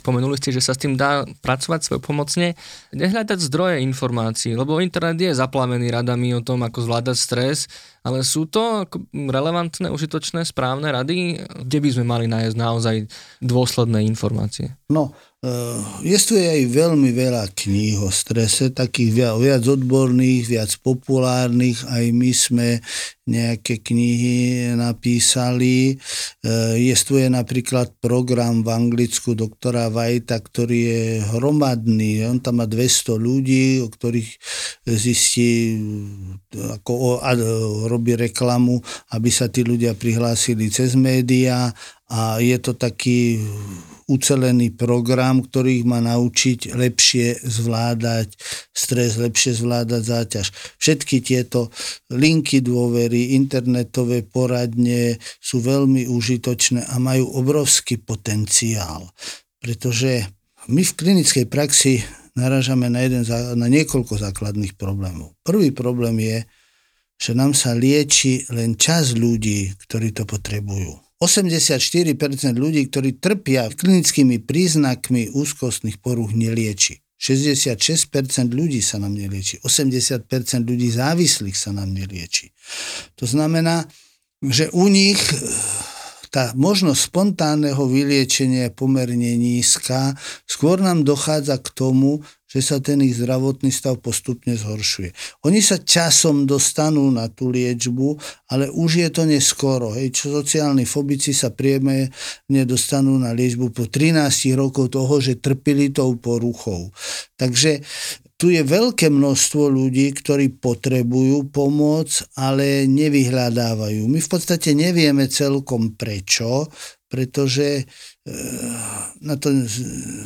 Spomenuli ste, že sa s tým dá pracovať svoj pomocne. Nehľadať zdroje informácií, lebo internet je zaplavený radami o tom, ako zvládať stres, ale sú to relevantné, užitočné, správne rady, kde by sme mali nájsť naozaj dôsledné informácie? No, Jestuje aj veľmi veľa kníh o strese, takých viac, odborných, viac populárnych, aj my sme nejaké knihy napísali. Jestuje napríklad program v Anglicku doktora Vajta, ktorý je hromadný. On tam má 200 ľudí, o ktorých zistí, ako robí reklamu, aby sa tí ľudia prihlásili cez médiá a je to taký ucelený program, ktorý ich má naučiť lepšie zvládať stres, lepšie zvládať záťaž. Všetky tieto linky dôvery, internetové poradne sú veľmi užitočné a majú obrovský potenciál, pretože my v klinickej praxi naražame na, jeden, na niekoľko základných problémov. Prvý problém je, že nám sa lieči len čas ľudí, ktorí to potrebujú 84% ľudí, ktorí trpia klinickými príznakmi úzkostných poruch, nelieči. 66% ľudí sa nám nelieči. 80% ľudí závislých sa nám nelieči. To znamená, že u nich tá možnosť spontánneho vyliečenia je pomerne nízka. Skôr nám dochádza k tomu, že sa ten ich zdravotný stav postupne zhoršuje. Oni sa časom dostanú na tú liečbu, ale už je to neskoro. Hej, sociálni fobici sa prieme nedostanú na liečbu po 13 rokov toho, že trpili tou poruchou. Takže tu je veľké množstvo ľudí, ktorí potrebujú pomoc, ale nevyhľadávajú. My v podstate nevieme celkom prečo, pretože na to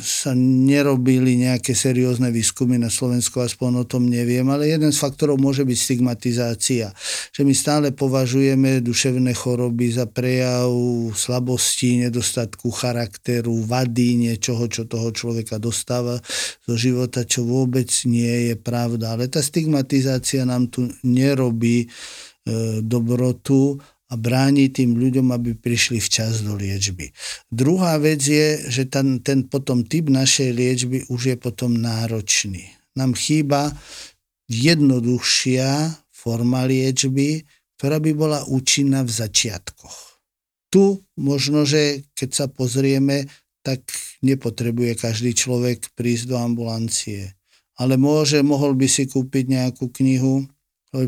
sa nerobili nejaké seriózne výskumy na Slovensku, aspoň o tom neviem, ale jeden z faktorov môže byť stigmatizácia. Že my stále považujeme duševné choroby za prejav slabosti, nedostatku charakteru, vady, niečoho, čo toho človeka dostáva zo života, čo vôbec nie je pravda. Ale tá stigmatizácia nám tu nerobí e, dobrotu a bráni tým ľuďom, aby prišli včas do liečby. Druhá vec je, že ten, ten potom typ našej liečby už je potom náročný. Nám chýba jednoduchšia forma liečby, ktorá by bola účinná v začiatkoch. Tu možno, že keď sa pozrieme, tak nepotrebuje každý človek prísť do ambulancie. Ale môže, mohol by si kúpiť nejakú knihu,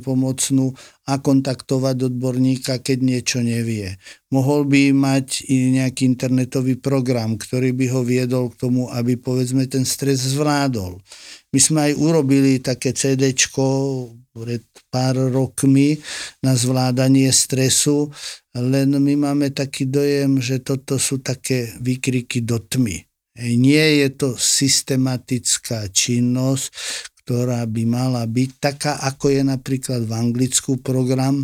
pomocnú a kontaktovať odborníka, keď niečo nevie. Mohol by mať i nejaký internetový program, ktorý by ho viedol k tomu, aby povedzme ten stres zvládol. My sme aj urobili také CD pred pár rokmi na zvládanie stresu, len my máme taký dojem, že toto sú také výkriky do tmy. Nie je to systematická činnosť, ktorá by mala byť taká, ako je napríklad v Anglicku program,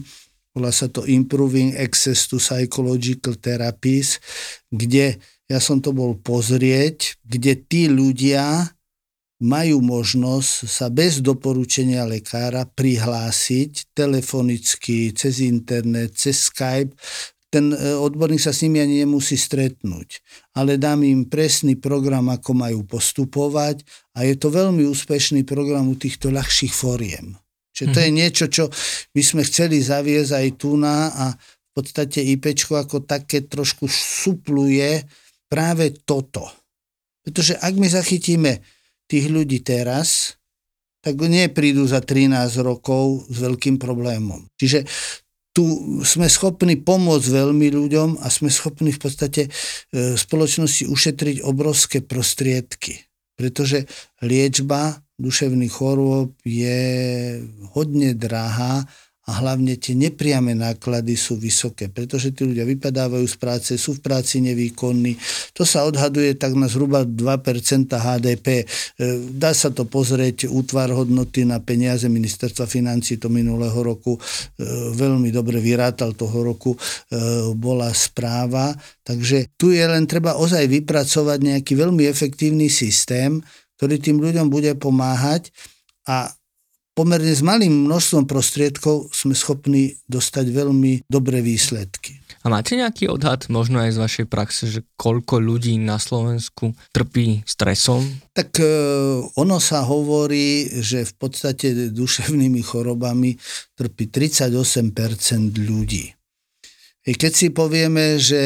volá sa to Improving Access to Psychological Therapies, kde ja som to bol pozrieť, kde tí ľudia majú možnosť sa bez doporučenia lekára prihlásiť telefonicky, cez internet, cez Skype ten e, odborník sa s nimi ani nemusí stretnúť. Ale dám im presný program, ako majú postupovať a je to veľmi úspešný program u týchto ľahších fóriem. Čiže to je mhm. niečo, čo by sme chceli zaviesť aj tu na a v podstate IPčko ako také trošku supluje práve toto. Pretože ak my zachytíme tých ľudí teraz, tak neprídu za 13 rokov s veľkým problémom. Čiže tu sme schopní pomôcť veľmi ľuďom a sme schopní v podstate e, spoločnosti ušetriť obrovské prostriedky. Pretože liečba duševných chorôb je hodne drahá a hlavne tie nepriame náklady sú vysoké, pretože tí ľudia vypadávajú z práce, sú v práci nevýkonní. To sa odhaduje tak na zhruba 2% HDP. E, dá sa to pozrieť, útvar hodnoty na peniaze ministerstva financí to minulého roku e, veľmi dobre vyrátal toho roku, e, bola správa. Takže tu je len treba ozaj vypracovať nejaký veľmi efektívny systém, ktorý tým ľuďom bude pomáhať a pomerne s malým množstvom prostriedkov sme schopní dostať veľmi dobré výsledky. A máte nejaký odhad, možno aj z vašej praxe, že koľko ľudí na Slovensku trpí stresom? Tak e, ono sa hovorí, že v podstate duševnými chorobami trpí 38% ľudí. Keď si povieme, že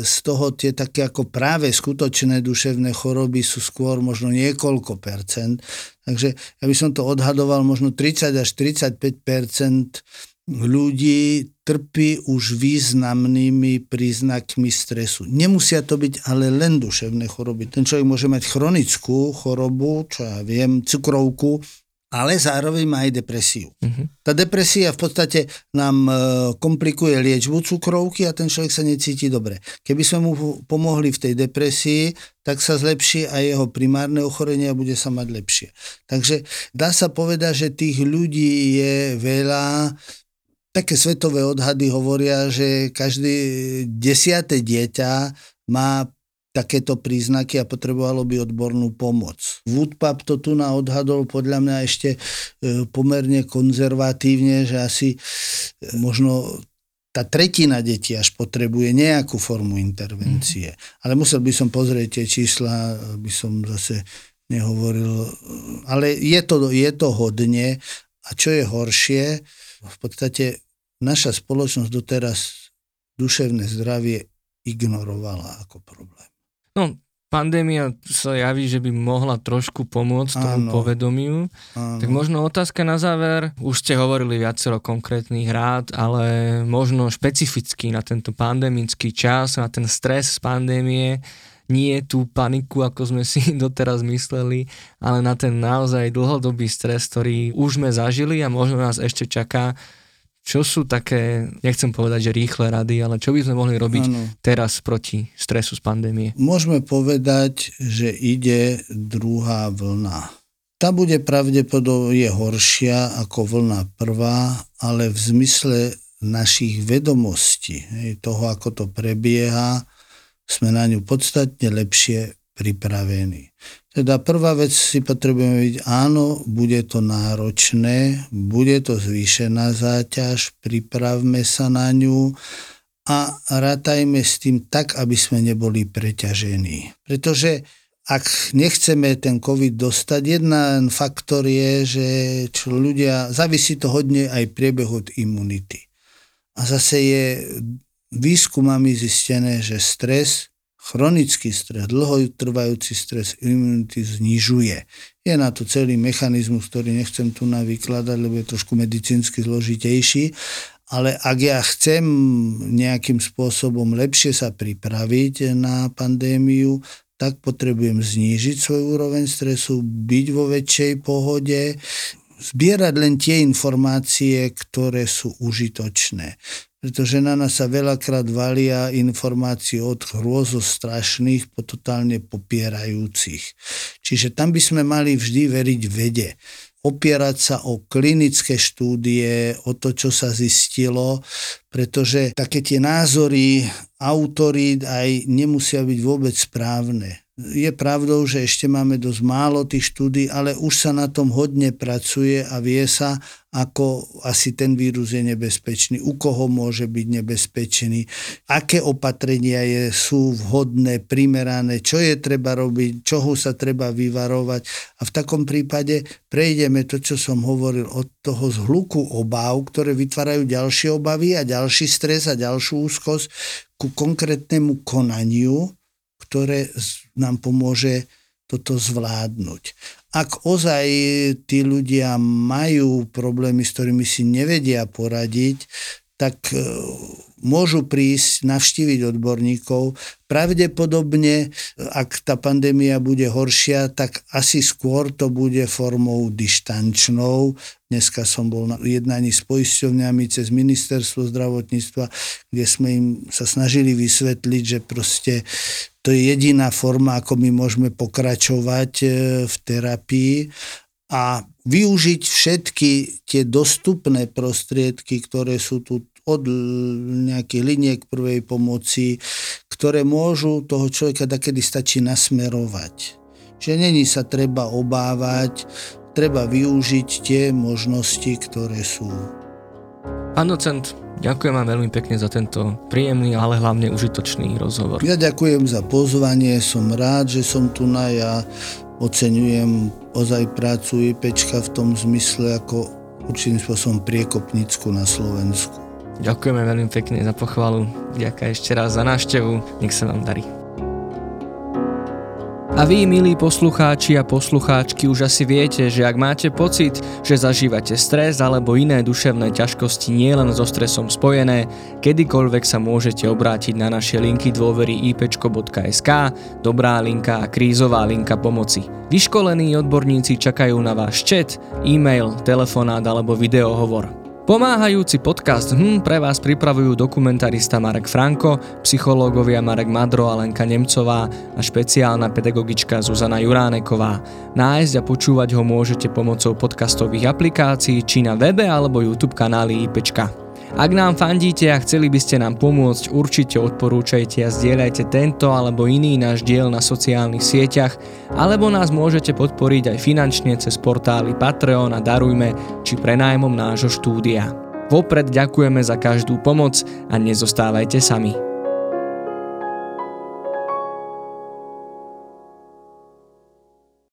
z toho tie také ako práve skutočné duševné choroby sú skôr možno niekoľko percent, takže ja by som to odhadoval, možno 30 až 35 percent ľudí trpí už významnými príznakmi stresu. Nemusia to byť ale len duševné choroby. Ten človek môže mať chronickú chorobu, čo ja viem, cukrovku, ale zároveň má aj depresiu. Uh-huh. Tá depresia v podstate nám e, komplikuje liečbu cukrovky a ten človek sa necíti dobre. Keby sme mu pomohli v tej depresii, tak sa zlepší aj jeho primárne ochorenie a bude sa mať lepšie. Takže dá sa povedať, že tých ľudí je veľa. Také svetové odhady hovoria, že každé desiate dieťa má takéto príznaky a potrebovalo by odbornú pomoc. Woodpap to tu na odhadol podľa mňa ešte e, pomerne konzervatívne, že asi e, možno tá tretina detí až potrebuje nejakú formu intervencie. Mm. Ale musel by som pozrieť tie čísla, by som zase nehovoril. Ale je to, je to hodne. A čo je horšie, v podstate naša spoločnosť doteraz duševné zdravie ignorovala ako problém. No, pandémia sa javí, že by mohla trošku pomôcť tomu povedomiu. Áno. Tak možno otázka na záver. Už ste hovorili viacero konkrétnych rád, ale možno špecificky na tento pandemický čas, na ten stres z pandémie, nie tú paniku, ako sme si doteraz mysleli, ale na ten naozaj dlhodobý stres, ktorý už sme zažili a možno nás ešte čaká čo sú také, nechcem povedať, že rýchle rady, ale čo by sme mohli robiť ano. teraz proti stresu z pandémie? Môžeme povedať, že ide druhá vlna. Tá bude pravdepodobne horšia ako vlna prvá, ale v zmysle našich vedomostí, toho, ako to prebieha, sme na ňu podstatne lepšie pripravení. Teda prvá vec si potrebujeme byť, áno, bude to náročné, bude to zvýšená záťaž, pripravme sa na ňu a rátajme s tým tak, aby sme neboli preťažení. Pretože ak nechceme ten COVID dostať, jeden faktor je, že čo ľudia, závisí to hodne aj priebeh od imunity. A zase je výskumami zistené, že stres chronický stres, dlhotrvajúci stres imunity znižuje. Je na to celý mechanizmus, ktorý nechcem tu na vykladať, lebo je trošku medicínsky zložitejší, ale ak ja chcem nejakým spôsobom lepšie sa pripraviť na pandémiu, tak potrebujem znížiť svoj úroveň stresu, byť vo väčšej pohode, zbierať len tie informácie, ktoré sú užitočné pretože na nás sa veľakrát valia informácie od hrôzostrašných po totálne popierajúcich. Čiže tam by sme mali vždy veriť vede. Opierať sa o klinické štúdie, o to, čo sa zistilo, pretože také tie názory autorít aj nemusia byť vôbec správne. Je pravdou, že ešte máme dosť málo tých štúdí, ale už sa na tom hodne pracuje a vie sa, ako asi ten vírus je nebezpečný, u koho môže byť nebezpečný, aké opatrenia je, sú vhodné, primerané, čo je treba robiť, čoho sa treba vyvarovať. A v takom prípade prejdeme to, čo som hovoril, od toho zhluku obáv, ktoré vytvárajú ďalšie obavy a ďalší stres a ďalšiu úzkosť ku konkrétnemu konaniu, ktoré nám pomôže toto zvládnuť. Ak ozaj tí ľudia majú problémy, s ktorými si nevedia poradiť, tak e, môžu prísť, navštíviť odborníkov. Pravdepodobne, ak tá pandémia bude horšia, tak asi skôr to bude formou dištančnou. Dneska som bol na jednaní s poisťovňami cez ministerstvo zdravotníctva, kde sme im sa snažili vysvetliť, že proste to je jediná forma, ako my môžeme pokračovať e, v terapii a využiť všetky tie dostupné prostriedky, ktoré sú tu od nejakých liniek prvej pomoci, ktoré môžu toho človeka takedy stačí nasmerovať. Že není sa treba obávať, treba využiť tie možnosti, ktoré sú. Pán docent, ďakujem vám veľmi pekne za tento príjemný, ale hlavne užitočný rozhovor. Ja ďakujem za pozvanie, som rád, že som tu na ja. Oceňujem ozaj prácu IPčka v tom zmysle ako určitým spôsobom priekopnícku na Slovensku. Ďakujeme veľmi pekne za pochvalu. Ďakujem ešte raz za návštevu. Nech sa vám darí. A vy, milí poslucháči a poslucháčky, už asi viete, že ak máte pocit, že zažívate stres alebo iné duševné ťažkosti nielen so stresom spojené, kedykoľvek sa môžete obrátiť na naše linky dôvery ipčko.sk, dobrá linka a krízová linka pomoci. Vyškolení odborníci čakajú na váš chat, e-mail, telefonát alebo videohovor. Pomáhajúci podcast HM pre vás pripravujú dokumentarista Marek Franko, psychológovia Marek Madro a Lenka Nemcová a špeciálna pedagogička Zuzana Juráneková. Nájsť a počúvať ho môžete pomocou podcastových aplikácií či na webe alebo YouTube kanály IPčka. Ak nám fandíte a chceli by ste nám pomôcť, určite odporúčajte a zdieľajte tento alebo iný náš diel na sociálnych sieťach, alebo nás môžete podporiť aj finančne cez portály Patreon a Darujme či prenájmom nášho štúdia. Vopred ďakujeme za každú pomoc a nezostávajte sami.